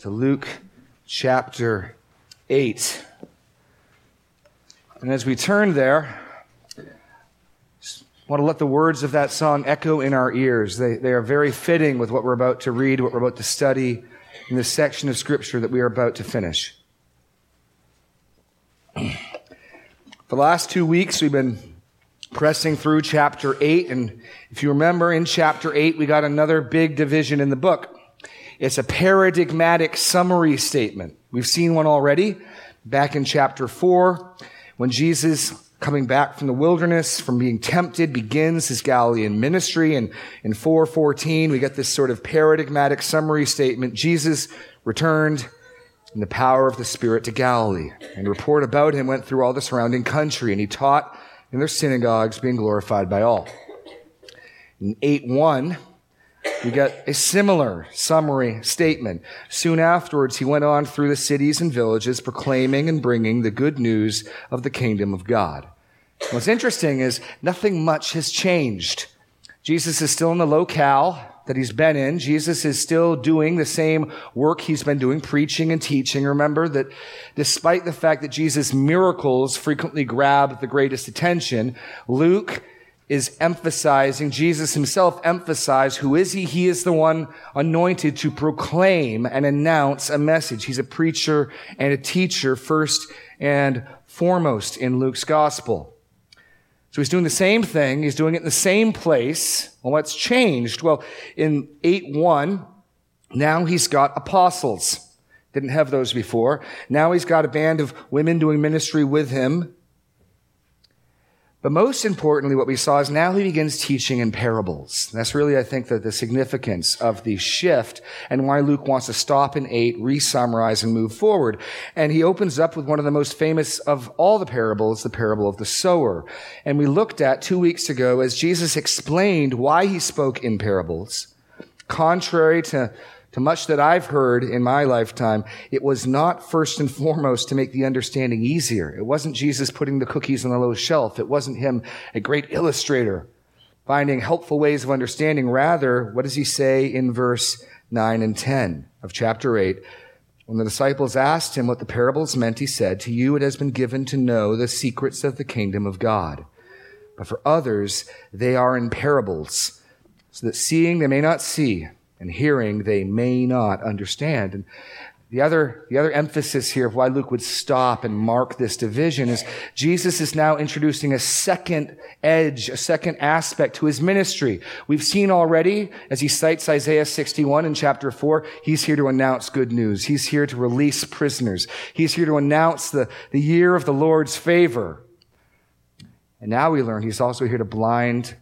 to Luke chapter 8. And as we turn there, I want to let the words of that song echo in our ears. They, they are very fitting with what we're about to read, what we're about to study in this section of Scripture that we are about to finish. For the last two weeks, we've been pressing through chapter 8. And if you remember, in chapter 8, we got another big division in the book. It's a paradigmatic summary statement. We've seen one already back in chapter 4 when Jesus coming back from the wilderness, from being tempted, begins his Galilean ministry. And in 414, we get this sort of paradigmatic summary statement. Jesus returned in the power of the Spirit to Galilee. And report about him went through all the surrounding country, and he taught in their synagogues, being glorified by all. In 8 1, we get a similar summary statement. Soon afterwards, he went on through the cities and villages, proclaiming and bringing the good news of the kingdom of God. What's interesting is nothing much has changed. Jesus is still in the locale that he's been in. Jesus is still doing the same work he's been doing, preaching and teaching. Remember that despite the fact that Jesus' miracles frequently grab the greatest attention, Luke is emphasizing, Jesus himself emphasized, who is he? He is the one anointed to proclaim and announce a message. He's a preacher and a teacher first and foremost in Luke's gospel. So he's doing the same thing. He's doing it in the same place. Well, what's changed? Well, in 8-1, now he's got apostles. Didn't have those before. Now he's got a band of women doing ministry with him. But most importantly, what we saw is now he begins teaching in parables. That's really, I think, the, the significance of the shift and why Luke wants to stop in eight, re-summarize, and move forward. And he opens up with one of the most famous of all the parables, the parable of the sower. And we looked at two weeks ago as Jesus explained why he spoke in parables, contrary to to much that I've heard in my lifetime, it was not first and foremost to make the understanding easier. It wasn't Jesus putting the cookies on the low shelf. It wasn't him, a great illustrator, finding helpful ways of understanding. Rather, what does he say in verse 9 and 10 of chapter 8? When the disciples asked him what the parables meant, he said, To you it has been given to know the secrets of the kingdom of God. But for others, they are in parables, so that seeing they may not see and hearing they may not understand. And the other, the other emphasis here of why Luke would stop and mark this division is Jesus is now introducing a second edge, a second aspect to his ministry. We've seen already, as he cites Isaiah 61 in chapter 4, he's here to announce good news. He's here to release prisoners. He's here to announce the, the year of the Lord's favor. And now we learn he's also here to blind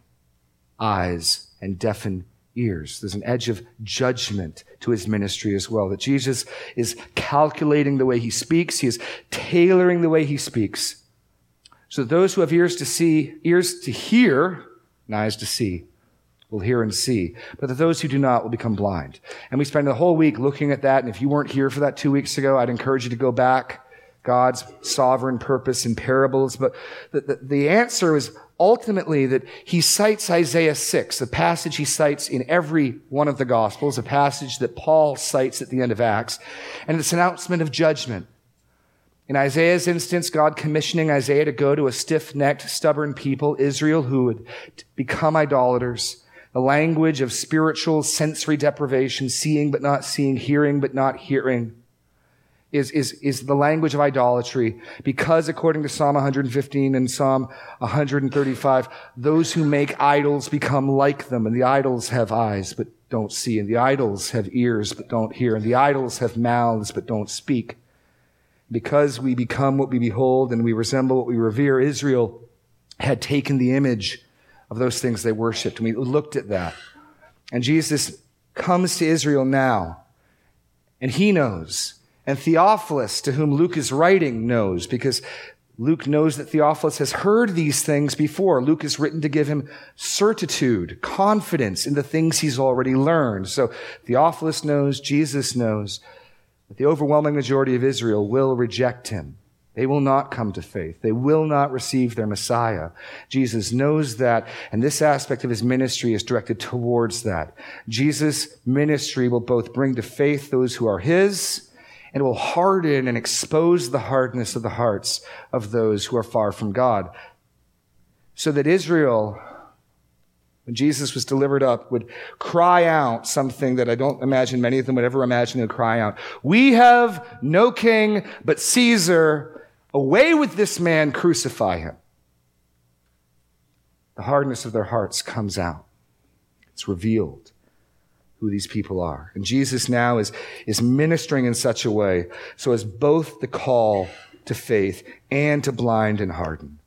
eyes and deafen ears. There's an edge of judgment to his ministry as well. That Jesus is calculating the way he speaks. He is tailoring the way he speaks. So that those who have ears to see, ears to hear, and eyes to see, will hear and see. But that those who do not will become blind. And we spent the whole week looking at that. And if you weren't here for that two weeks ago, I'd encourage you to go back. God's sovereign purpose in parables. But the, the, the answer is ultimately that he cites Isaiah 6, the passage he cites in every one of the Gospels, a passage that Paul cites at the end of Acts, and it's an announcement of judgment. In Isaiah's instance, God commissioning Isaiah to go to a stiff-necked, stubborn people, Israel, who would become idolaters, the language of spiritual sensory deprivation, seeing but not seeing, hearing but not hearing is, is, is the language of idolatry because according to Psalm 115 and Psalm 135, those who make idols become like them and the idols have eyes but don't see and the idols have ears but don't hear and the idols have mouths but don't speak. Because we become what we behold and we resemble what we revere, Israel had taken the image of those things they worshiped and we looked at that. And Jesus comes to Israel now and he knows and Theophilus, to whom Luke is writing, knows because Luke knows that Theophilus has heard these things before. Luke is written to give him certitude, confidence in the things he's already learned. So Theophilus knows, Jesus knows that the overwhelming majority of Israel will reject him. They will not come to faith. They will not receive their Messiah. Jesus knows that, and this aspect of his ministry is directed towards that. Jesus' ministry will both bring to faith those who are his, and will harden and expose the hardness of the hearts of those who are far from God. So that Israel, when Jesus was delivered up, would cry out something that I don't imagine many of them would ever imagine to cry out. We have no king but Caesar. Away with this man, crucify him. The hardness of their hearts comes out. It's revealed who these people are. And Jesus now is, is ministering in such a way so as both the call to faith and to blind and harden.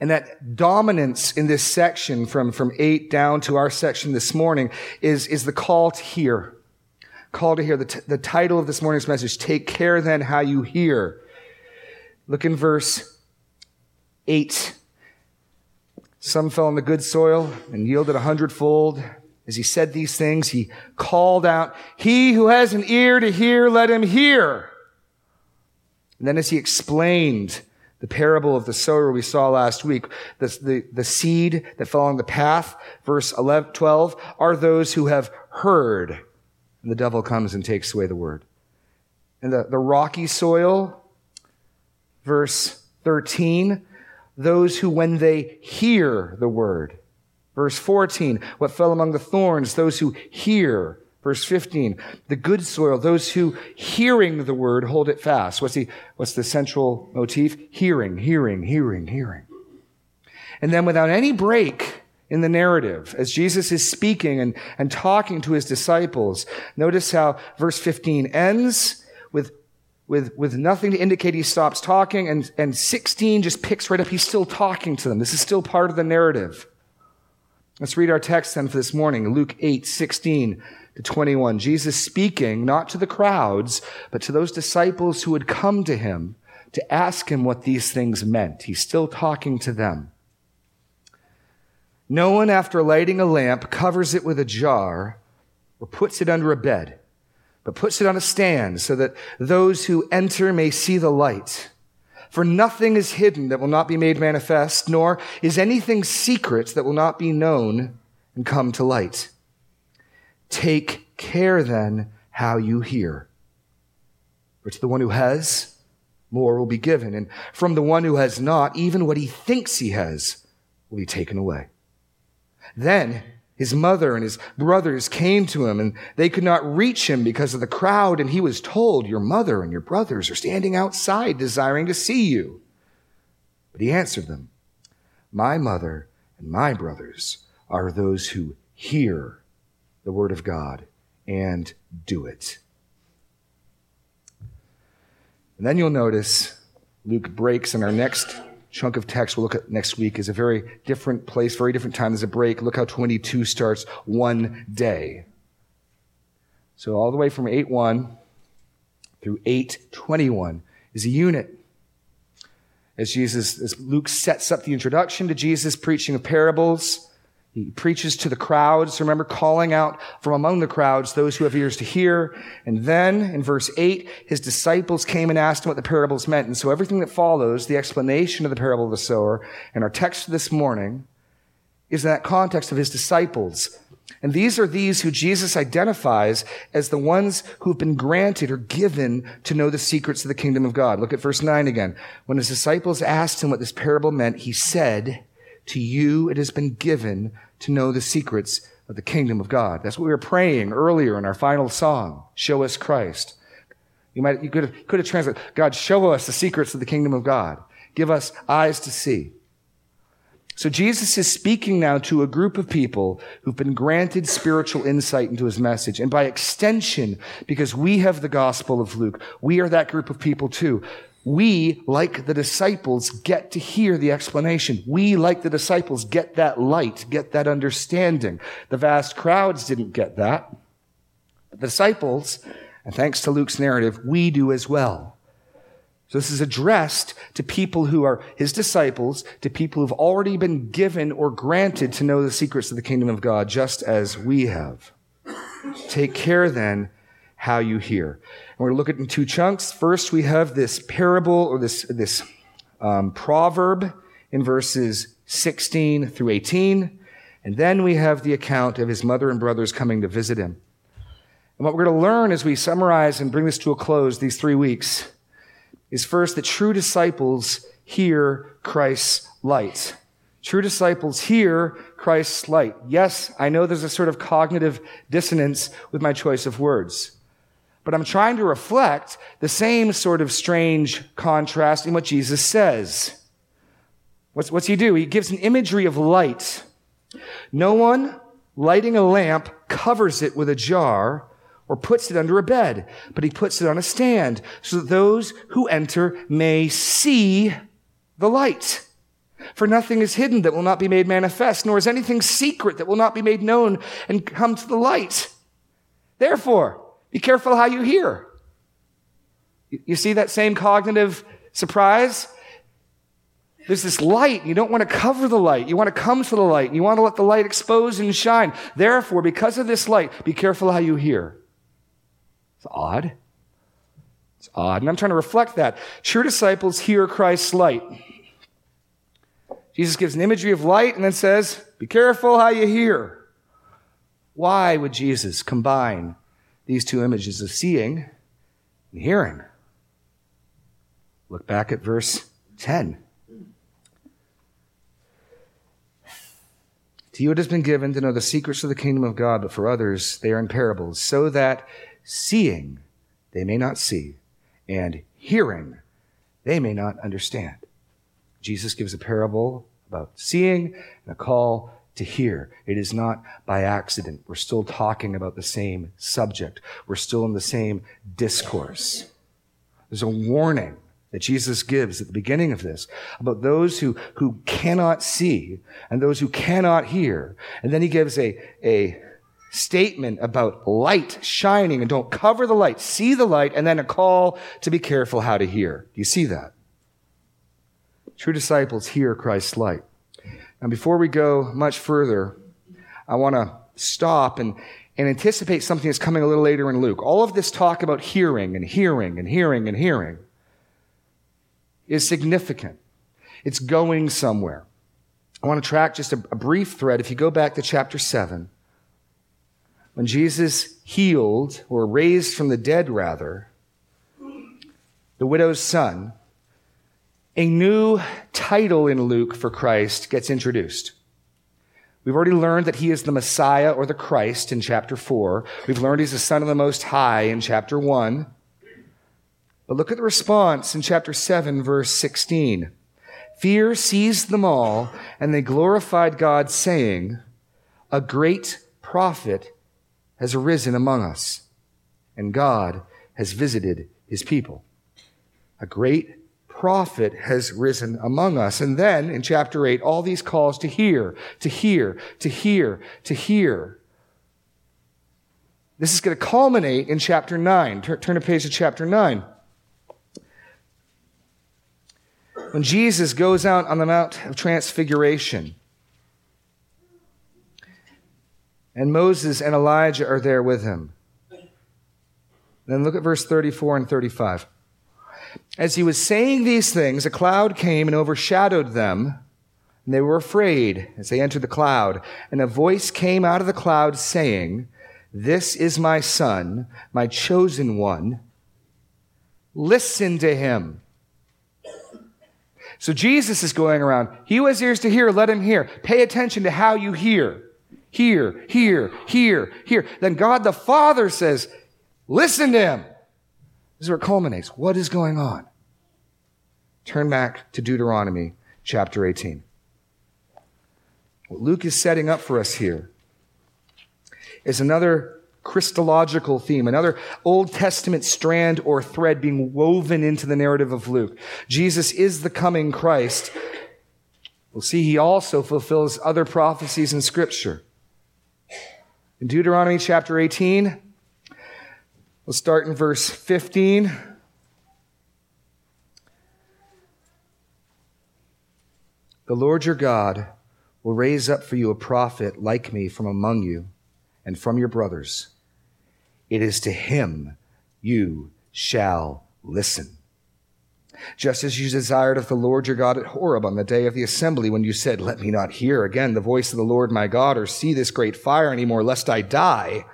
And that dominance in this section from, from eight down to our section this morning is, is the call to hear. Call to hear. The, t- the title of this morning's message, Take Care Then How You Hear. Look in verse 8. Some fell on the good soil and yielded a hundredfold. As he said these things, he called out, He who has an ear to hear, let him hear. And then as he explained the parable of the sower we saw last week, the, the, the seed that fell on the path, verse 11, 12, are those who have heard. And the devil comes and takes away the word. And the, the rocky soil, Verse 13, those who when they hear the word. Verse 14, what fell among the thorns, those who hear. Verse 15, the good soil, those who hearing the word hold it fast. What's the, what's the central motif? Hearing, hearing, hearing, hearing. And then without any break in the narrative, as Jesus is speaking and, and talking to his disciples, notice how verse 15 ends with with, with nothing to indicate he stops talking, and, and 16 just picks right up. He's still talking to them. This is still part of the narrative. Let's read our text then for this morning, Luke 8, 16 to 21. Jesus speaking, not to the crowds, but to those disciples who had come to him to ask him what these things meant. He's still talking to them. No one, after lighting a lamp, covers it with a jar or puts it under a bed but puts it on a stand so that those who enter may see the light. For nothing is hidden that will not be made manifest, nor is anything secret that will not be known and come to light. Take care then how you hear. For to the one who has, more will be given, and from the one who has not, even what he thinks he has will be taken away. Then his mother and his brothers came to him and they could not reach him because of the crowd. And he was told, your mother and your brothers are standing outside desiring to see you. But he answered them, my mother and my brothers are those who hear the word of God and do it. And then you'll notice Luke breaks in our next chunk of text we'll look at next week is a very different place, very different time. There's a break. Look how 22 starts one day. So all the way from 8.1 through 8.21 is a unit. As Jesus, as Luke sets up the introduction to Jesus preaching of parables, he preaches to the crowds, remember, calling out from among the crowds those who have ears to hear. And then in verse 8, his disciples came and asked him what the parables meant. And so everything that follows, the explanation of the parable of the sower, and our text this morning, is in that context of his disciples. And these are these who Jesus identifies as the ones who've been granted or given to know the secrets of the kingdom of God. Look at verse 9 again. When his disciples asked him what this parable meant, he said, to you it has been given to know the secrets of the kingdom of God. That's what we were praying earlier in our final song. Show us Christ. You might, you could have, could have translated, God, show us the secrets of the kingdom of God. Give us eyes to see. So Jesus is speaking now to a group of people who've been granted spiritual insight into his message. And by extension, because we have the gospel of Luke, we are that group of people too we, like the disciples, get to hear the explanation. We, like the disciples, get that light, get that understanding. The vast crowds didn't get that. But the disciples, and thanks to Luke's narrative, we do as well. So this is addressed to people who are his disciples, to people who've already been given or granted to know the secrets of the kingdom of God, just as we have. Take care then how you hear. We're going to look at it in two chunks. First, we have this parable or this, this um, proverb in verses 16 through 18. And then we have the account of his mother and brothers coming to visit him. And what we're going to learn as we summarize and bring this to a close these three weeks is first that true disciples hear Christ's light. True disciples hear Christ's light. Yes, I know there's a sort of cognitive dissonance with my choice of words, but I'm trying to reflect the same sort of strange contrast in what Jesus says. What's, what's he do? He gives an imagery of light. No one lighting a lamp covers it with a jar or puts it under a bed, but he puts it on a stand so that those who enter may see the light. For nothing is hidden that will not be made manifest, nor is anything secret that will not be made known and come to the light. Therefore, be careful how you hear. You see that same cognitive surprise? There's this light. You don't want to cover the light. You want to come to the light. You want to let the light expose and shine. Therefore, because of this light, be careful how you hear. It's odd. It's odd. And I'm trying to reflect that. True disciples hear Christ's light. Jesus gives an imagery of light and then says, Be careful how you hear. Why would Jesus combine these two images of seeing and hearing? Look back at verse 10. To you it has been given to know the secrets of the kingdom of God, but for others they are in parables, so that seeing they may not see, and hearing they may not understand. Jesus gives a parable about seeing and a call to hear. It is not by accident. We're still talking about the same subject. We're still in the same discourse. There's a warning that Jesus gives at the beginning of this about those who, who cannot see and those who cannot hear. And then he gives a, a statement about light shining and don't cover the light, see the light, and then a call to be careful how to hear. Do you see that? True disciples hear Christ's light. Now, before we go much further, I want to stop and, and anticipate something that's coming a little later in Luke. All of this talk about hearing and hearing and hearing and hearing is significant. It's going somewhere. I want to track just a, a brief thread. If you go back to chapter 7, when Jesus healed, or raised from the dead rather, the widow's son, a new title in Luke for Christ gets introduced. We've already learned that he is the Messiah or the Christ in chapter 4. We've learned he's the Son of the Most High in chapter 1. But look at the response in chapter 7, verse 16. Fear seized them all, and they glorified God, saying, A great prophet has arisen among us, and God has visited his people. A great prophet has risen among us. And then in chapter 8, all these calls to hear, to hear, to hear, to hear. This is going to culminate in chapter 9. Turn, turn a page to chapter 9. When Jesus goes out on the Mount of Transfiguration, and Moses and Elijah are there with him. Then look at verse 34 and 35. As he was saying these things, a cloud came and overshadowed them, and they were afraid as they entered the cloud. And a voice came out of the cloud saying, This is my son, my chosen one. Listen to him. So Jesus is going around. He who has ears to hear, let him hear. Pay attention to how you hear. Hear, hear, hear, hear. Then God the Father says, Listen to him. This is where it culminates. What is going on? Turn back to Deuteronomy chapter 18. What Luke is setting up for us here is another Christological theme, another Old Testament strand or thread being woven into the narrative of Luke. Jesus is the coming Christ. We'll see he also fulfills other prophecies in Scripture. In Deuteronomy chapter 18, We'll start in verse 15. The Lord your God will raise up for you a prophet like me from among you and from your brothers. it is to him you shall listen. Just as you desired of the Lord your God at Horeb on the day of the assembly when you said, Let me not hear again the voice of the Lord my God or see this great fire anymore, lest I die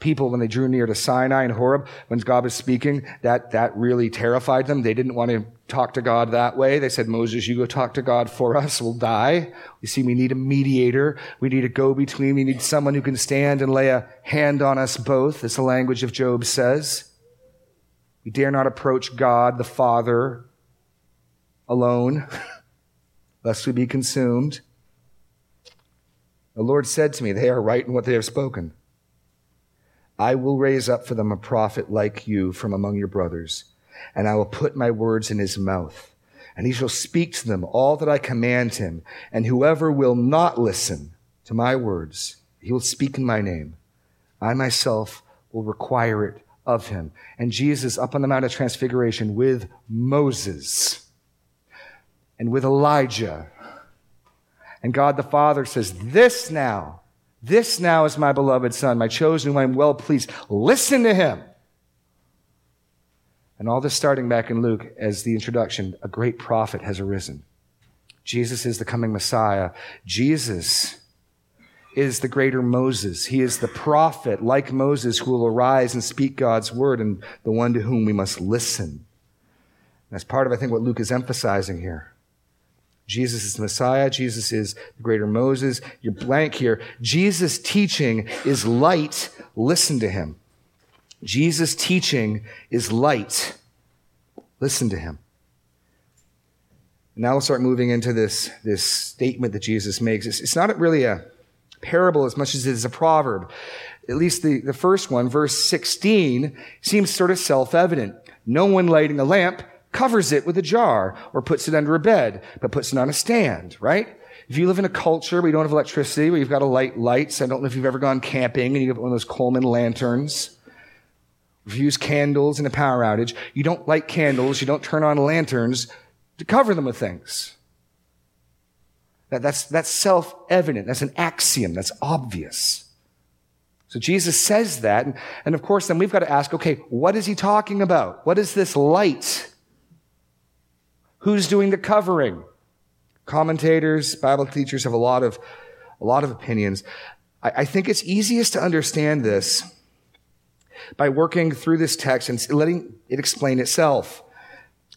people, when they drew near to Sinai and Horeb, when God was speaking, that, that really terrified them. They didn't want to talk to God that way. They said, Moses, you go talk to God for us. We'll die. You see, we need a mediator. We need a go-between. We need someone who can stand and lay a hand on us both, as the language of Job says. We dare not approach God, the Father, alone, lest we be consumed. The Lord said to me, They are right in what they have spoken. I will raise up for them a prophet like you from among your brothers, and I will put my words in his mouth, and he shall speak to them all that I command him. And whoever will not listen to my words, he will speak in my name. I myself will require it of him. And Jesus up on the Mount of Transfiguration with Moses and with Elijah. And God the Father says, This now this now is my beloved son, my chosen, whom I am well pleased. Listen to him. And all this starting back in Luke as the introduction, a great prophet has arisen. Jesus is the coming Messiah. Jesus is the greater Moses. He is the prophet, like Moses, who will arise and speak God's word and the one to whom we must listen. And that's part of, I think, what Luke is emphasizing here. Jesus is Messiah. Jesus is the greater Moses. You're blank here. Jesus' teaching is light. Listen to him. Jesus' teaching is light. Listen to him. Now we'll start moving into this, this statement that Jesus makes. It's, it's not really a parable as much as it is a proverb. At least the, the first one, verse 16, seems sort of self-evident. No one lighting a lamp covers it with a jar or puts it under a bed, but puts it on a stand, right? If you live in a culture where you don't have electricity, where you've got to light lights, I don't know if you've ever gone camping and you have one of those Coleman lanterns. If you use candles in a power outage, you don't light candles, you don't turn on lanterns to cover them with things. That, that's, that's self-evident. That's an axiom. That's obvious. So Jesus says that. And, and of course, then we've got to ask, okay, what is he talking about? What is this light? Who's doing the covering? Commentators, Bible teachers have a lot of, a lot of opinions. I, I think it's easiest to understand this by working through this text and letting it explain itself.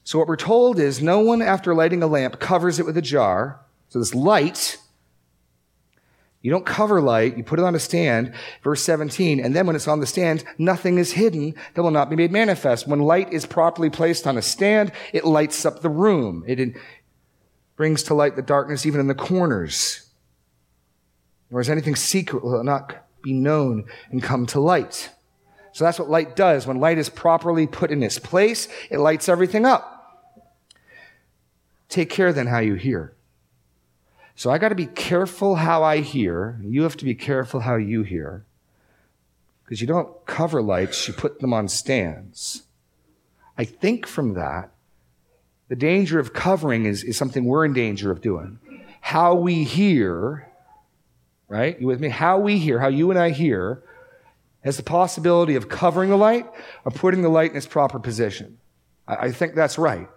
So what we're told is no one after lighting a lamp covers it with a jar. So this light you don't cover light, you put it on a stand, verse 17, and then when it's on the stand, nothing is hidden that will not be made manifest. When light is properly placed on a stand, it lights up the room. It brings to light the darkness even in the corners. Whereas anything secret will not be known and come to light. So that's what light does. When light is properly put in its place, it lights everything up. Take care then how you hear. So I got to be careful how I hear. You have to be careful how you hear. Because you don't cover lights, you put them on stands. I think from that, the danger of covering is, is something we're in danger of doing. How we hear, right? You with me? How we hear, how you and I hear, has the possibility of covering the light or putting the light in its proper position. I, I think that's right.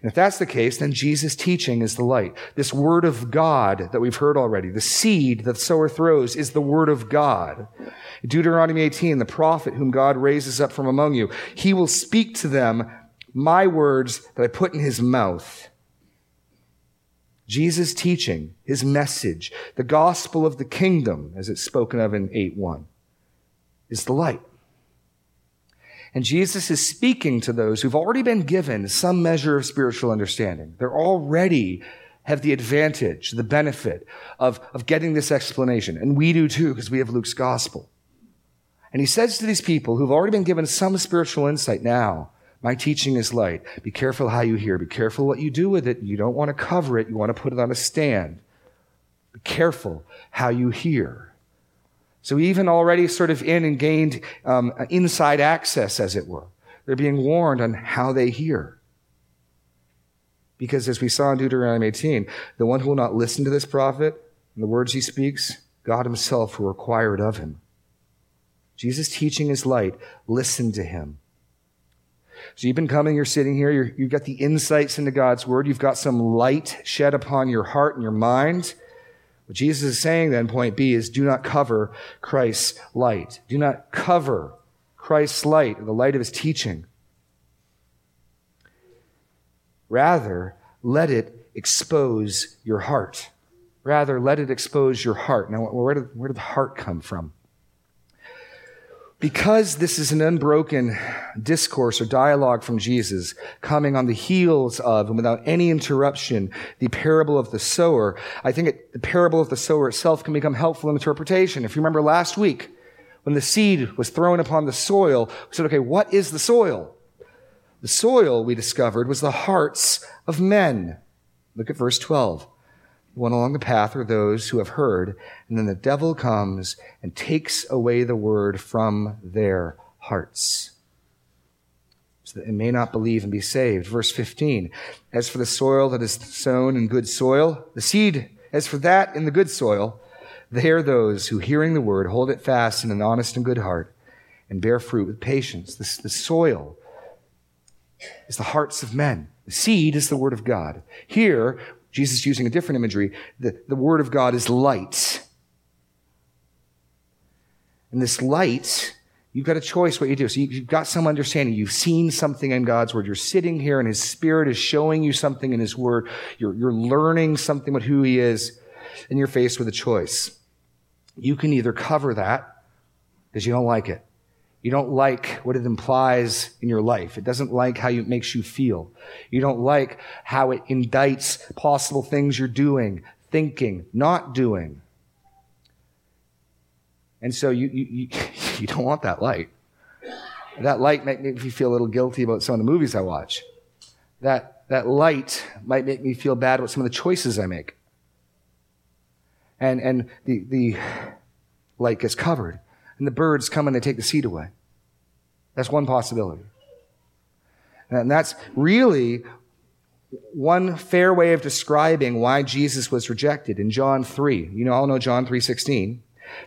And if that's the case, then Jesus' teaching is the light. This word of God that we've heard already, the seed that the sower throws is the word of God. Deuteronomy 18, the prophet whom God raises up from among you, he will speak to them my words that I put in his mouth. Jesus' teaching, his message, the gospel of the kingdom, as it's spoken of in 8 1, is the light. And Jesus is speaking to those who've already been given some measure of spiritual understanding. They're already have the advantage, the benefit of, of getting this explanation. And we do too, because we have Luke's gospel. And he says to these people who've already been given some spiritual insight now, my teaching is light. Be careful how you hear. Be careful what you do with it. You don't want to cover it. You want to put it on a stand. Be careful how you hear. So even already sort of in and gained um, inside access, as it were. They're being warned on how they hear. Because as we saw in Deuteronomy 18, the one who will not listen to this prophet and the words he speaks, God himself will require it of him. Jesus teaching is light. Listen to him. So you've been coming, you're sitting here, you have got the insights into God's word, you've got some light shed upon your heart and your mind. What Jesus is saying then, point B, is do not cover Christ's light. Do not cover Christ's light, the light of his teaching. Rather, let it expose your heart. Rather, let it expose your heart. Now, where did, where did the heart come from? Because this is an unbroken discourse or dialogue from Jesus, coming on the heels of and without any interruption, the parable of the sower, I think it, the parable of the sower itself can become helpful in interpretation. If you remember last week, when the seed was thrown upon the soil, we said, okay, what is the soil? The soil, we discovered, was the hearts of men. Look at verse 12 one along the path are those who have heard, and then the devil comes and takes away the word from their hearts. So that they may not believe and be saved. Verse 15. As for the soil that is sown in good soil, the seed, as for that in the good soil, they are those who, hearing the word, hold it fast in an honest and good heart and bear fruit with patience. This, the soil is the hearts of men. The seed is the word of God. Here, Jesus using a different imagery. The, the Word of God is light. And this light, you've got a choice what you do. So you've got some understanding. You've seen something in God's Word. You're sitting here and His Spirit is showing you something in His Word. You're, you're learning something about who He is, and you're faced with a choice. You can either cover that because you don't like it. You don't like what it implies in your life. It doesn't like how it makes you feel. You don't like how it indicts possible things you're doing, thinking, not doing. And so you, you, you, you don't want that light. That light might make me feel a little guilty about some of the movies I watch. That, that light might make me feel bad about some of the choices I make. And, and the, the light gets covered and the birds come and they take the seed away. That's one possibility. And that's really one fair way of describing why Jesus was rejected in John 3. You know, all know John 3:16.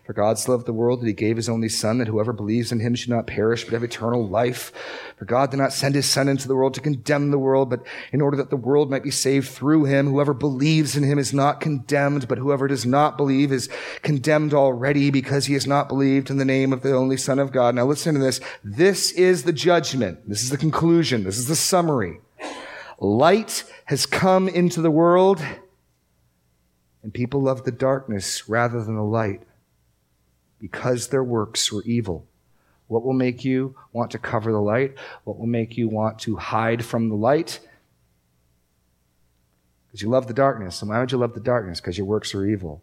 For God so loved the world that he gave his only Son, that whoever believes in him should not perish, but have eternal life. For God did not send his Son into the world to condemn the world, but in order that the world might be saved through him. Whoever believes in him is not condemned, but whoever does not believe is condemned already because he has not believed in the name of the only Son of God. Now listen to this. This is the judgment. This is the conclusion. This is the summary. Light has come into the world, and people love the darkness rather than the light because their works were evil. What will make you want to cover the light? What will make you want to hide from the light? Because you love the darkness. And why would you love the darkness? Because your works are evil.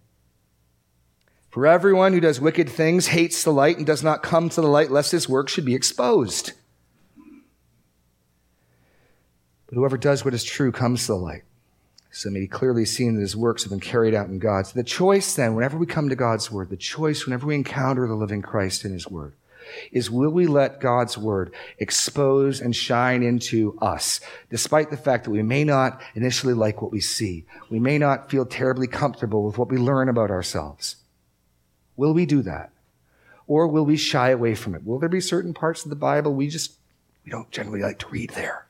For everyone who does wicked things hates the light and does not come to the light lest his work should be exposed. But whoever does what is true comes to the light so may be clearly seen that his works have been carried out in God. So the choice then, whenever we come to God's word, the choice whenever we encounter the living Christ in his word, is will we let God's word expose and shine into us, despite the fact that we may not initially like what we see. We may not feel terribly comfortable with what we learn about ourselves. Will we do that? Or will we shy away from it? Will there be certain parts of the Bible we just, we don't generally like to read there?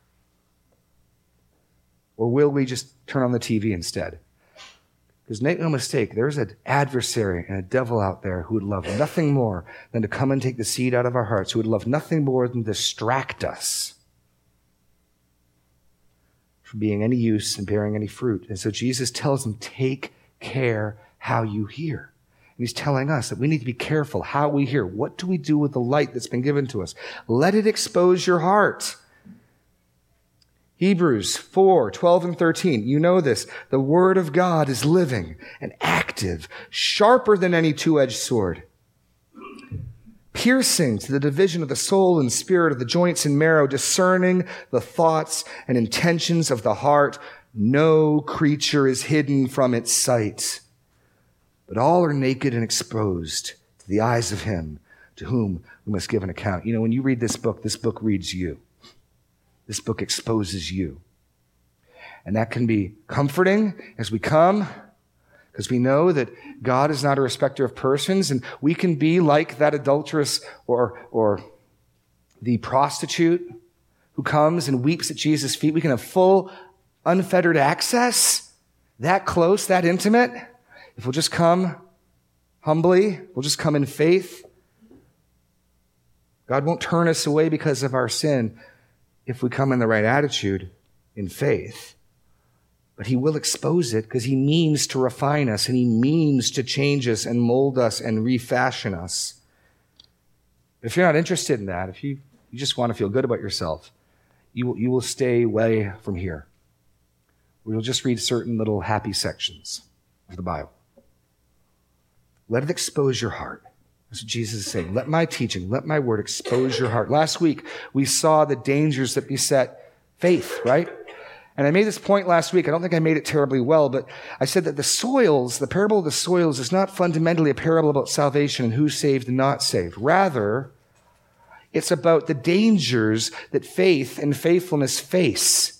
Or will we just turn on the TV instead? Because make no mistake, there's an adversary and a devil out there who would love nothing more than to come and take the seed out of our hearts, who would love nothing more than distract us from being any use and bearing any fruit. And so Jesus tells them, take care how you hear. And he's telling us that we need to be careful how we hear. What do we do with the light that's been given to us? Let it expose your heart. Hebrews 4, 12 and 13. You know this. The word of God is living and active, sharper than any two-edged sword, piercing to the division of the soul and spirit of the joints and marrow, discerning the thoughts and intentions of the heart. No creature is hidden from its sight, but all are naked and exposed to the eyes of him to whom we must give an account. You know, when you read this book, this book reads you. This book exposes you. And that can be comforting as we come, Because we know that God is not a respecter of persons, and we can be like that adulteress or, or the prostitute who comes and weeps at Jesus' feet. We can have full, unfettered access, that close, that intimate, if we'll just come humbly, we'll just come in faith. God won't turn us away because of our sin if we come in the right attitude in faith. But he will expose it because he means to refine us and he means to change us and mold us and refashion us. If you're not interested in that, if you, you just want to feel good about yourself, you will, you will stay away from here. We'll just read certain little happy sections of the Bible. Let it expose your heart. That's what Jesus is saying. Let my teaching, let my word expose your heart. Last week, we saw the dangers that beset faith, right? And I made this point last week. I don't think I made it terribly well, but I said that the soils, the parable of the soils is not fundamentally a parable about salvation and who's saved and not saved. Rather, it's about the dangers that faith and faithfulness face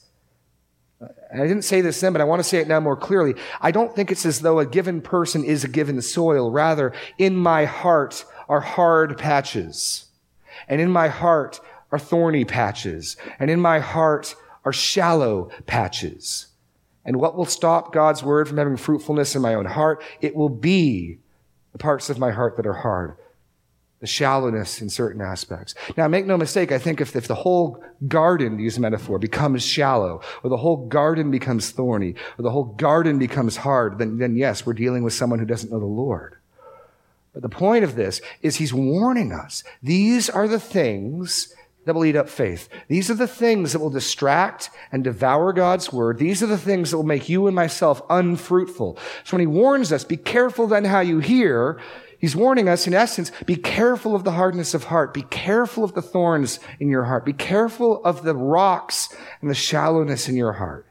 I didn't say this then, but I want to say it now more clearly. I don't think it's as though a given person is a given soil. Rather, in my heart are hard patches. And in my heart are thorny patches. And in my heart are shallow patches. And what will stop God's word from having fruitfulness in my own heart? It will be the parts of my heart that are hard the shallowness in certain aspects. Now, make no mistake, I think if, if the whole garden, to use a metaphor, becomes shallow, or the whole garden becomes thorny, or the whole garden becomes hard, then, then yes, we're dealing with someone who doesn't know the Lord. But the point of this is he's warning us. These are the things that will eat up faith. These are the things that will distract and devour God's word. These are the things that will make you and myself unfruitful. So when he warns us, be careful then how you hear, He's warning us, in essence, be careful of the hardness of heart. Be careful of the thorns in your heart. Be careful of the rocks and the shallowness in your heart.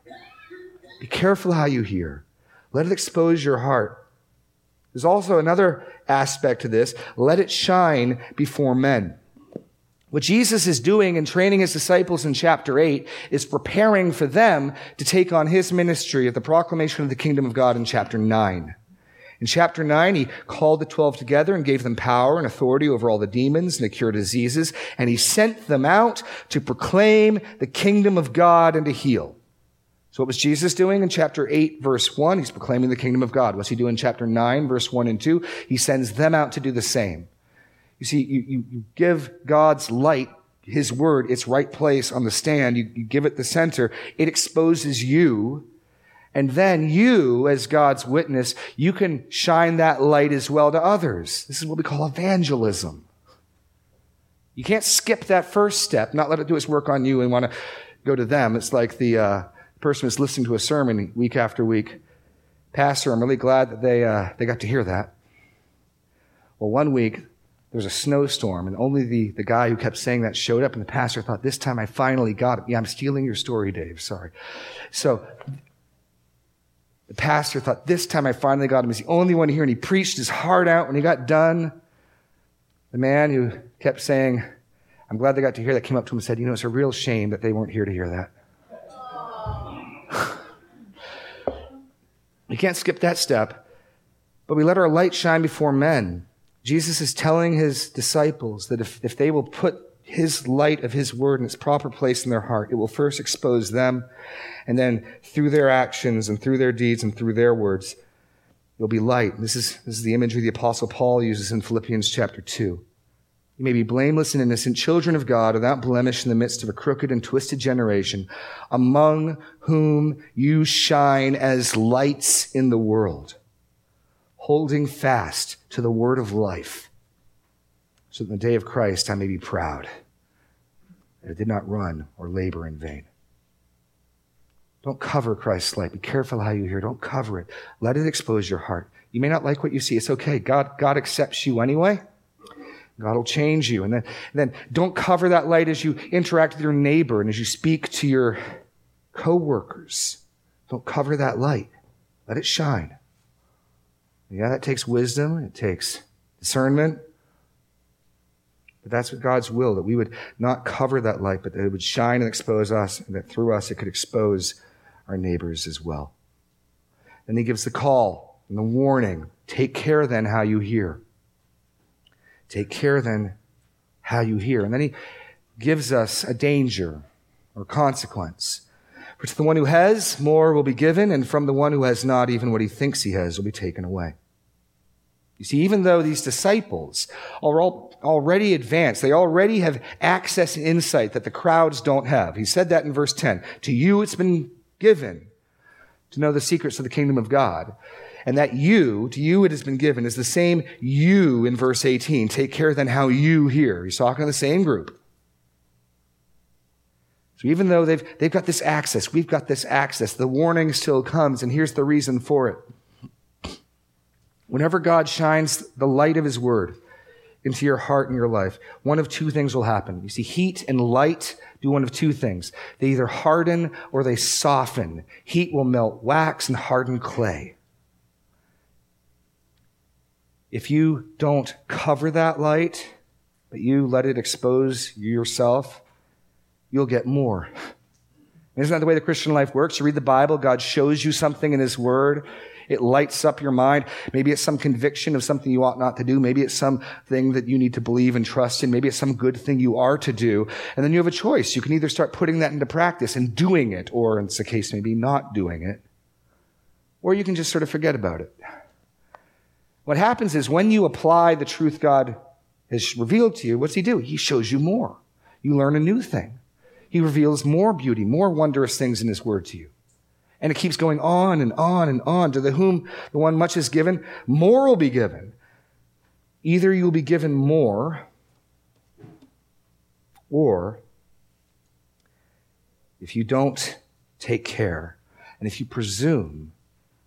Be careful how you hear. Let it expose your heart. There's also another aspect to this. Let it shine before men. What Jesus is doing in training his disciples in chapter 8 is preparing for them to take on his ministry of the proclamation of the kingdom of God in chapter 9. In chapter 9, he called the 12 together and gave them power and authority over all the demons and to cure diseases, and he sent them out to proclaim the kingdom of God and to heal. So what was Jesus doing in chapter 8, verse 1? He's proclaiming the kingdom of God. What's he doing in chapter 9, verse 1 and 2? He sends them out to do the same. You see, you, you, you give God's light, his word, its right place on the stand. You, you give it the center. It exposes you and then you, as God's witness, you can shine that light as well to others. This is what we call evangelism. You can't skip that first step, not let it do its work on you and want to go to them. It's like the uh, person who's listening to a sermon week after week. Pastor, I'm really glad that they, uh, they got to hear that. Well, one week, there was a snowstorm, and only the, the guy who kept saying that showed up, and the pastor thought, This time I finally got it. Yeah, I'm stealing your story, Dave. Sorry. So the pastor thought, this time I finally got him. He's the only one here. And he preached his heart out. When he got done, the man who kept saying, I'm glad they got to hear that, came up to him and said, You know, it's a real shame that they weren't here to hear that. we can't skip that step, but we let our light shine before men. Jesus is telling his disciples that if, if they will put his light of his word in its proper place in their heart, it will first expose them, and then through their actions and through their deeds and through their words, you'll be light. This is, this is the imagery the apostle Paul uses in Philippians chapter 2. You may be blameless and innocent children of God without blemish in the midst of a crooked and twisted generation, among whom you shine as lights in the world, holding fast to the word of life so that in the day of Christ I may be proud that I did not run or labor in vain. Don't cover Christ's light. Be careful how you hear. Don't cover it. Let it expose your heart. You may not like what you see. It's okay. God, God accepts you anyway. God will change you. And then, and then don't cover that light as you interact with your neighbor and as you speak to your coworkers. Don't cover that light. Let it shine. Yeah, that takes wisdom. It takes discernment. That's what God's will, that we would not cover that light, but that it would shine and expose us, and that through us it could expose our neighbors as well. Then he gives the call And the warning take care then how you hear. Take care then how you hear. And then he gives us a danger or consequence. For to the one who has, more will be given, and from the one who has not, even what he thinks he has will be taken away. You see, even though these disciples are all already advanced, they already have access and insight that the crowds don't have. He said that in verse 10. To you it's been given to know the secrets of the kingdom of God. And that you, to you it has been given, is the same you in verse 18. Take care then how you hear. He's talking to the same group. So even though they've, they've got this access, we've got this access, the warning still comes, and here's the reason for it. Whenever God shines the light of His Word into your heart and your life, one of two things will happen. You see, heat and light do one of two things. They either harden or they soften. Heat will melt wax and harden clay. If you don't cover that light, but you let it expose yourself, you'll get more. Isn't that the way the Christian life works? You read the Bible, God shows you something in His Word. It lights up your mind. Maybe it's some conviction of something you ought not to do. Maybe it's something that you need to believe and trust in. Maybe it's some good thing you are to do. And then you have a choice. You can either start putting that into practice and doing it, or in the case, maybe not doing it. Or you can just sort of forget about it. What happens is when you apply the truth God has revealed to you, what's He do? He shows you more. You learn a new thing. He reveals more beauty, more wondrous things in His Word to you. And it keeps going on and on and on. To the whom the one much is given, more will be given. Either you will be given more, or if you don't take care, and if you presume,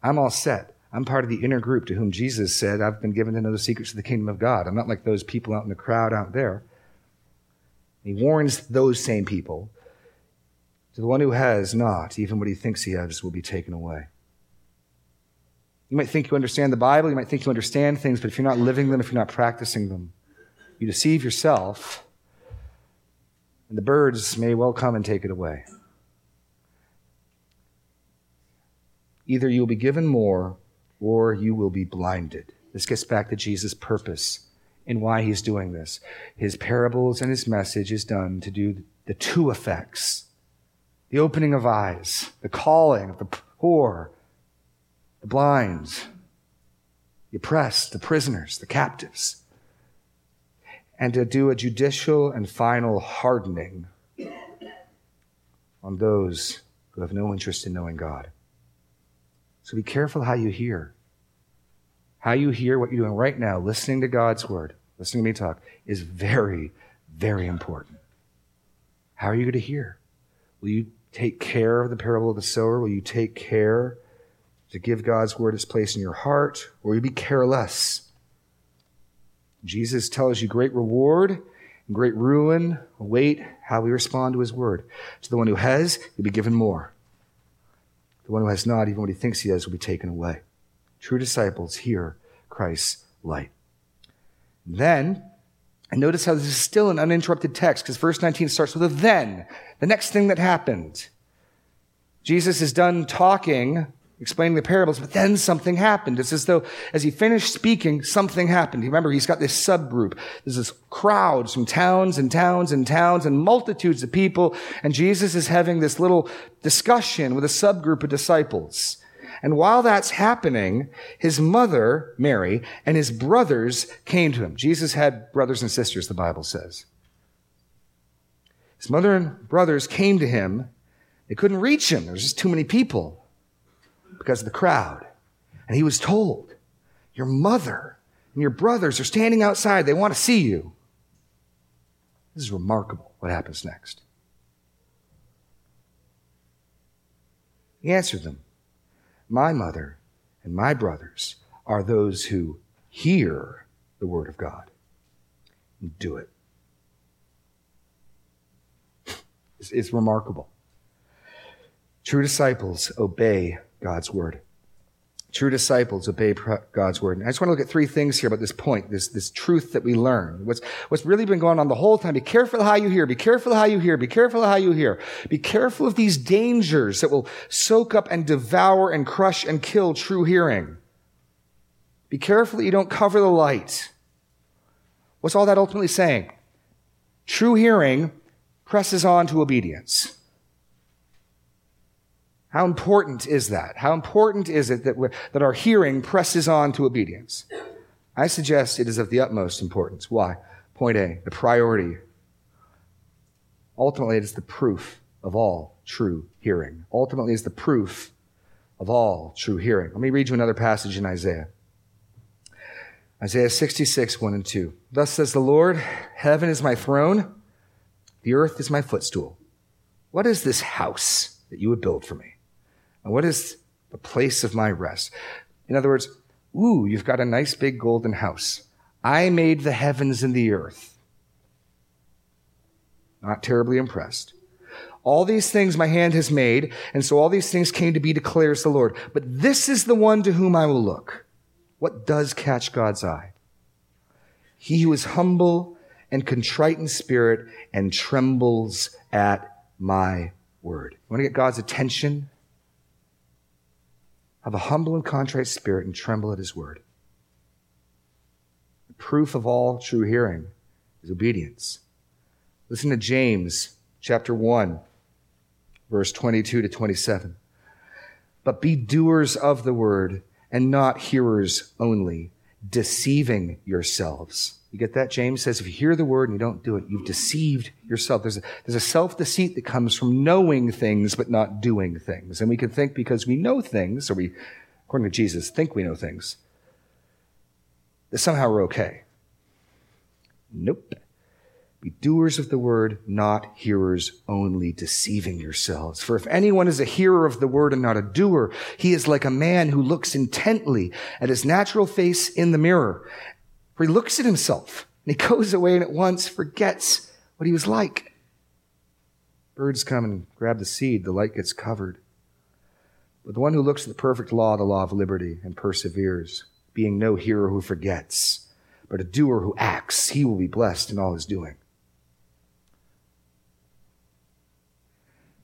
I'm all set. I'm part of the inner group to whom Jesus said, I've been given to know the secrets of the kingdom of God. I'm not like those people out in the crowd out there. He warns those same people to the one who has not, even what he thinks he has will be taken away. You might think you understand the Bible, you might think you understand things, but if you're not living them, if you're not practicing them, you deceive yourself, and the birds may well come and take it away. Either you will be given more or you will be blinded. This gets back to Jesus' purpose and why he's doing this. His parables and his message is done to do the two effects the opening of eyes, the calling of the poor, the blind, the oppressed, the prisoners, the captives, and to do a judicial and final hardening on those who have no interest in knowing God. So be careful how you hear. How you hear what you're doing right now, listening to God's word, listening to me talk, is very, very important. How are you going to hear? Will you take care of the parable of the sower? Will you take care to give God's word its place in your heart? Or will you be careless? Jesus tells you great reward and great ruin await how we respond to his word. To the one who has, he'll be given more. The one who has not, even what he thinks he has, will be taken away. True disciples hear Christ's light. Then, and notice how this is still an uninterrupted text because verse 19 starts with a then, the next thing that happened. Jesus is done talking, explaining the parables, but then something happened. It's as though as he finished speaking, something happened. Remember, he's got this subgroup. There's this crowds from towns and towns and towns and multitudes of people. And Jesus is having this little discussion with a subgroup of disciples. And while that's happening, his mother, Mary, and his brothers came to him. Jesus had brothers and sisters, the Bible says. His mother and brothers came to him. They couldn't reach him. There was just too many people because of the crowd. And he was told, Your mother and your brothers are standing outside. They want to see you. This is remarkable what happens next. He answered them my mother and my brothers are those who hear the word of God and do it. It's, it's remarkable. True disciples obey God's word. True disciples obey God's word. And I just want to look at three things here about this point, this, this truth that we learn. What's, what's really been going on the whole time. Be careful how you hear. Be careful how you hear. Be careful how you hear. Be careful of these dangers that will soak up and devour and crush and kill true hearing. Be careful that you don't cover the light. What's all that ultimately saying? True hearing presses on to obedience. How important is that? How important is it that, that our hearing presses on to obedience? I suggest it is of the utmost importance. Why? Point A, the priority. Ultimately, it is the proof of all true hearing. Ultimately, is the proof of all true hearing. Let me read you another passage in Isaiah. Isaiah 66, 1 and 2. Thus says the Lord, Heaven is my throne, the earth is my footstool. What is this house that you would build for me? And what is the place of my rest? In other words, ooh, you've got a nice big golden house. I made the heavens and the earth. Not terribly impressed. All these things my hand has made, and so all these things came to be, declares the Lord. But this is the one to whom I will look. What does catch God's eye? He who is humble and contrite in spirit and trembles at my word. You want to get God's attention? Have a humble and contrite spirit and tremble at his word. The proof of all true hearing is obedience. Listen to James chapter 1, verse 22 to 27. But be doers of the word and not hearers only, deceiving yourselves. You get that? James says if you hear the word and you don't do it, you've deceived yourself. There's a, there's a self deceit that comes from knowing things but not doing things. And we can think because we know things, or we, according to Jesus, think we know things, that somehow we're okay. Nope. Be doers of the word, not hearers only, deceiving yourselves. For if anyone is a hearer of the word and not a doer, he is like a man who looks intently at his natural face in the mirror. For he looks at himself and he goes away and at once forgets what he was like. Birds come and grab the seed, the light gets covered. But the one who looks at the perfect law, the law of liberty, and perseveres, being no hearer who forgets, but a doer who acts, he will be blessed in all his doing.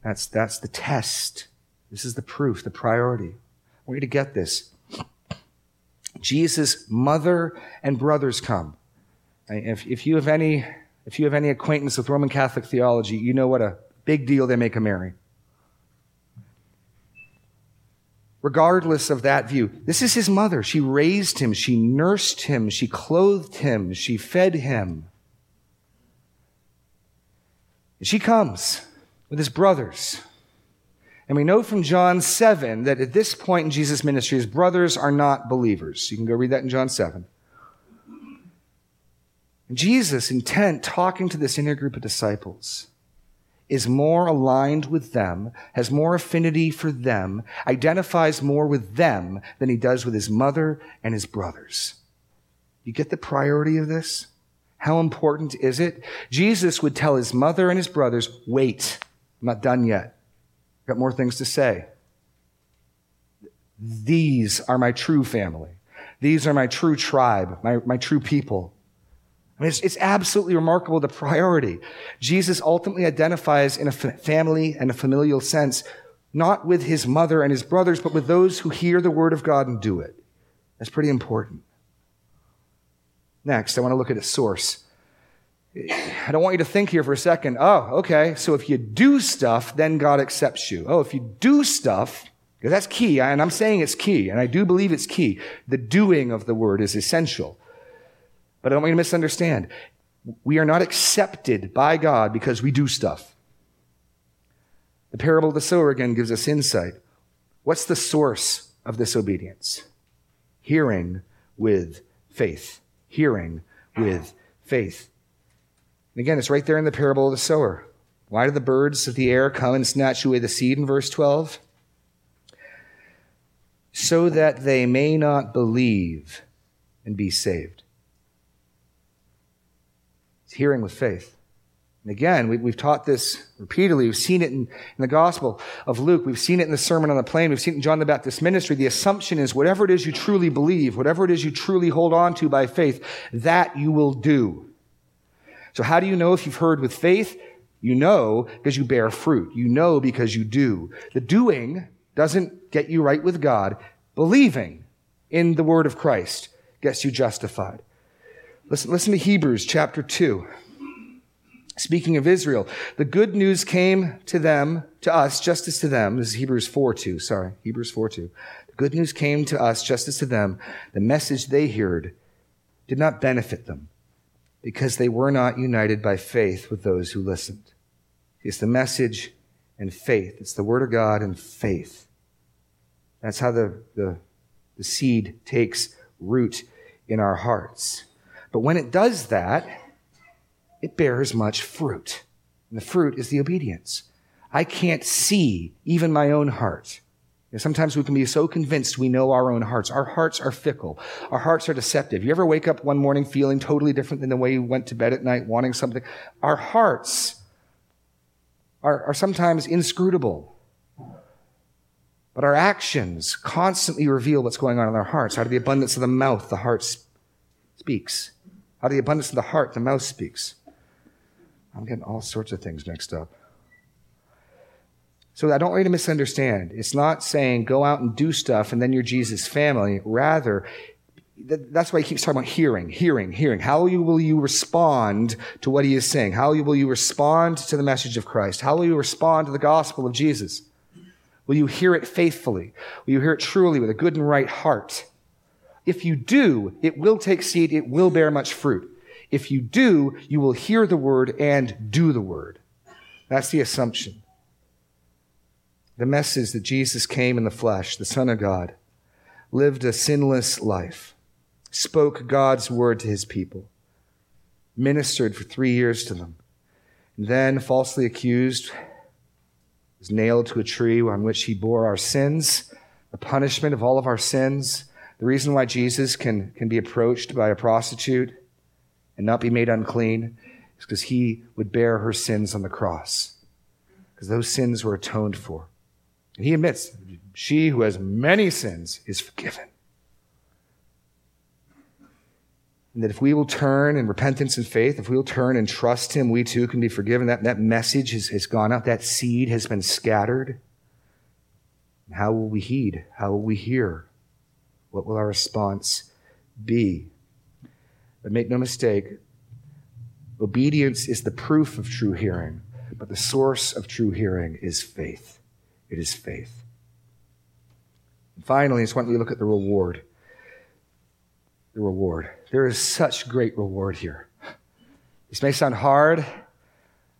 That's, that's the test. This is the proof, the priority. I want you to get this. Jesus' mother and brothers come. If, if, you have any, if you have any acquaintance with Roman Catholic theology, you know what a big deal they make of Mary. Regardless of that view, this is his mother. She raised him, she nursed him, she clothed him, she fed him. She comes with his brothers. And we know from John 7 that at this point in Jesus' ministry, his brothers are not believers. You can go read that in John 7. Jesus, intent talking to this inner group of disciples, is more aligned with them, has more affinity for them, identifies more with them than he does with his mother and his brothers. You get the priority of this? How important is it? Jesus would tell his mother and his brothers, wait. I'm not done yet. I've got more things to say. These are my true family. These are my true tribe, my, my true people. I mean, it's, it's absolutely remarkable the priority. Jesus ultimately identifies in a family and a familial sense, not with his mother and his brothers, but with those who hear the word of God and do it. That's pretty important. Next, I want to look at a source. I don't want you to think here for a second, oh, okay, so if you do stuff, then God accepts you. Oh, if you do stuff, because that's key, and I'm saying it's key, and I do believe it's key. The doing of the word is essential. But I don't want you to misunderstand. We are not accepted by God because we do stuff. The parable of the sower again gives us insight. What's the source of this obedience? Hearing with faith. Hearing with faith. And again, it's right there in the parable of the sower. Why do the birds of the air come and snatch away the seed in verse 12? So that they may not believe and be saved. It's hearing with faith. And again, we, have taught this repeatedly. We've seen it in, in, the Gospel of Luke. We've seen it in the Sermon on the Plain. We've seen it in John the Baptist ministry. The assumption is whatever it is you truly believe, whatever it is you truly hold on to by faith, that you will do. So how do you know if you've heard with faith? You know because you bear fruit. You know because you do. The doing doesn't get you right with God. Believing in the word of Christ gets you justified. Listen, listen to Hebrews chapter 2. Speaking of Israel, the good news came to them, to us, just as to them. This is Hebrews 4 2, sorry, Hebrews 4 2. The good news came to us just as to them. The message they heard did not benefit them because they were not united by faith with those who listened. It's the message and faith. It's the word of God and faith. That's how the, the, the seed takes root in our hearts. But when it does that, it bears much fruit. And the fruit is the obedience. I can't see even my own heart. Know, sometimes we can be so convinced we know our own hearts. Our hearts are fickle. Our hearts are deceptive. You ever wake up one morning feeling totally different than the way you went to bed at night, wanting something? Our hearts are, are sometimes inscrutable. But our actions constantly reveal what's going on in our hearts. Out of the abundance of the mouth, the heart speaks. Out of the abundance of the heart, the mouth speaks. I'm getting all sorts of things mixed up. So I don't want you to misunderstand. It's not saying go out and do stuff and then you're Jesus' family. Rather, that's why he keeps talking about hearing, hearing, hearing. How will you respond to what he is saying? How will you respond to the message of Christ? How will you respond to the gospel of Jesus? Will you hear it faithfully? Will you hear it truly with a good and right heart? If you do, it will take seed. It will bear much fruit. If you do, you will hear the word and do the word. That's the assumption. The message that Jesus came in the flesh, the Son of God, lived a sinless life, spoke God's word to his people, ministered for three years to them, and then, falsely accused, was nailed to a tree on which he bore our sins, the punishment of all of our sins. The reason why Jesus can, can be approached by a prostitute and not be made unclean is because he would bear her sins on the cross. Because those sins were atoned for. And he admits, she who has many sins is forgiven. And that if we will turn in repentance and faith, if we will turn and trust him, we too can be forgiven. That, that message has, has gone out. That seed has been scattered. How will we heed? How will we hear? What will our response be? But make no mistake, obedience is the proof of true hearing, but the source of true hearing is faith. It is faith. And finally, it's when we look at the reward. The reward. There is such great reward here. This may sound hard.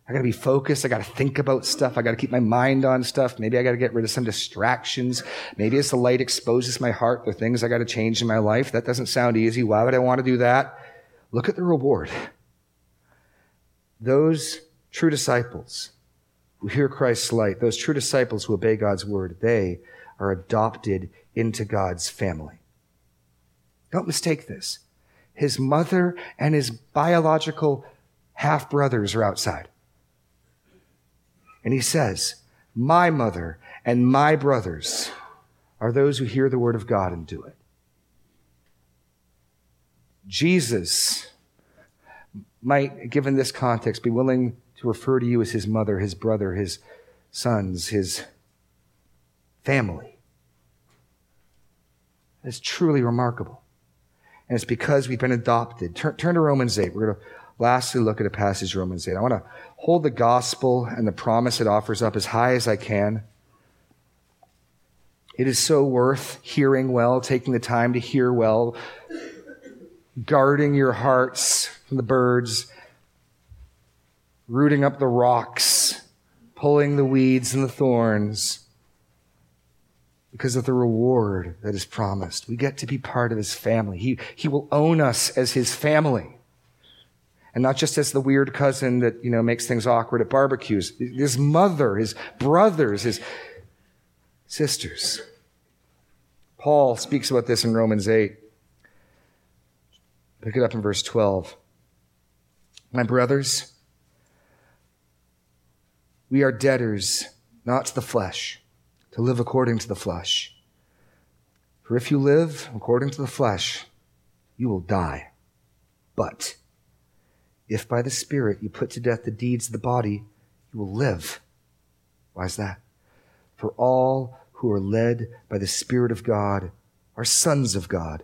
I got to be focused. I got to think about stuff. I got to keep my mind on stuff. Maybe I got to get rid of some distractions. Maybe as the light exposes my heart, the things I got to change in my life. That doesn't sound easy. Why would I want to do that? Look at the reward. Those true disciples who hear Christ's light, those true disciples who obey God's word, they are adopted into God's family. Don't mistake this. His mother and his biological half brothers are outside. And he says, My mother and my brothers are those who hear the word of God and do it. Jesus might, given this context, be willing to refer to you as his mother, his brother, his sons, his family. It's truly remarkable. And it's because we've been adopted. Turn, turn to Romans 8. We're going to lastly look at a passage, Romans 8. I want to hold the gospel and the promise it offers up as high as I can. It is so worth hearing well, taking the time to hear well, guarding your hearts from the birds, rooting up the rocks, pulling the weeds and the thorns because of the reward that is promised. We get to be part of his family. He, he will own us as his family. And not just as the weird cousin that, you know, makes things awkward at barbecues. His mother, his brothers, his sisters. Paul speaks about this in Romans 8. Pick it up in verse 12. My brothers, we are debtors not to the flesh, to live according to the flesh. For if you live according to the flesh, you will die. But if by the Spirit you put to death the deeds of the body, you will live. Why is that? For all who are led by the Spirit of God are sons of God.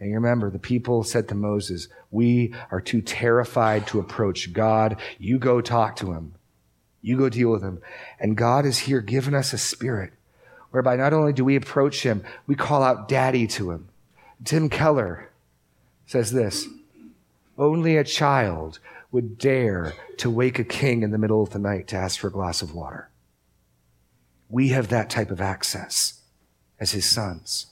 And you remember, the people said to Moses, We are too terrified to approach God. You go talk to him. You go deal with him. And God is here giving us a spirit whereby not only do we approach him, we call out daddy to him. Tim Keller says this Only a child would dare to wake a king in the middle of the night to ask for a glass of water. We have that type of access as his sons.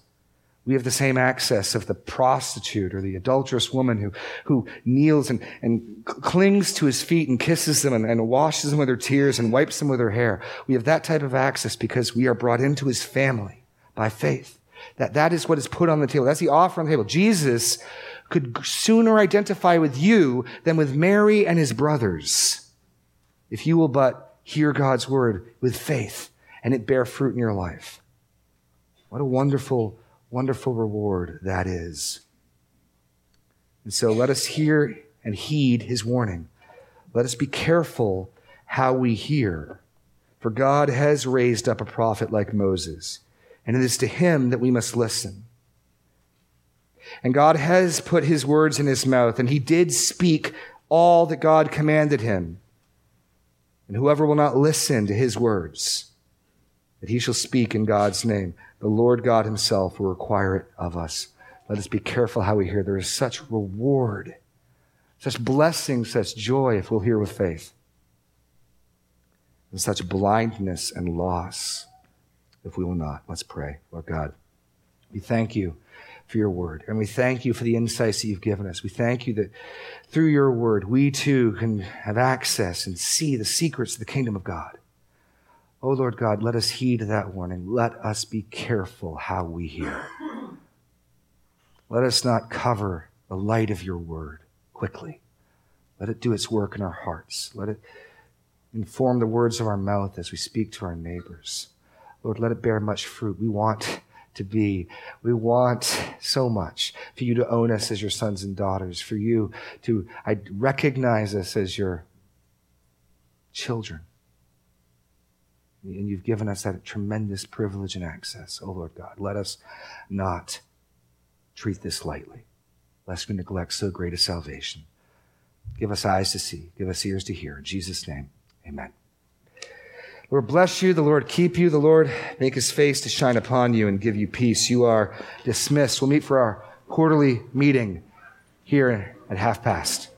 We have the same access of the prostitute or the adulterous woman who, who kneels and, and clings to his feet and kisses them and, and washes them with her tears and wipes them with her hair. We have that type of access because we are brought into his family by faith. That, that is what is put on the table. That's the offer on the table. Jesus could sooner identify with you than with Mary and his brothers if you will but hear God's word with faith and it bear fruit in your life. What a wonderful wonderful reward that is. And so let us hear and heed his warning. Let us be careful how we hear. For God has raised up a prophet like Moses, and it is to him that we must listen. And God has put his words in his mouth, and he did speak all that God commanded him. And whoever will not listen to his words, that he shall speak in God's name the Lord God Himself will require it of us. Let us be careful how we hear. There is such reward, such blessing, such joy if we'll hear with faith, and such blindness and loss if we will not. Let's pray. Lord God, we thank you for your word, and we thank you for the insights that you've given us. We thank you that through your word, we too can have access and see the secrets of the kingdom of God. Oh Lord God, let us heed that warning. Let us be careful how we hear. Let us not cover the light of your word quickly. Let it do its work in our hearts. Let it inform the words of our mouth as we speak to our neighbors. Lord, let it bear much fruit. We want to be, we want so much for you to own us as your sons and daughters, for you to recognize us as your children. And you've given us that tremendous privilege and access. Oh, Lord God, let us not treat this lightly, lest we neglect so great a salvation. Give us eyes to see, give us ears to hear. In Jesus' name, amen. Lord bless you. The Lord keep you. The Lord make his face to shine upon you and give you peace. You are dismissed. We'll meet for our quarterly meeting here at half past.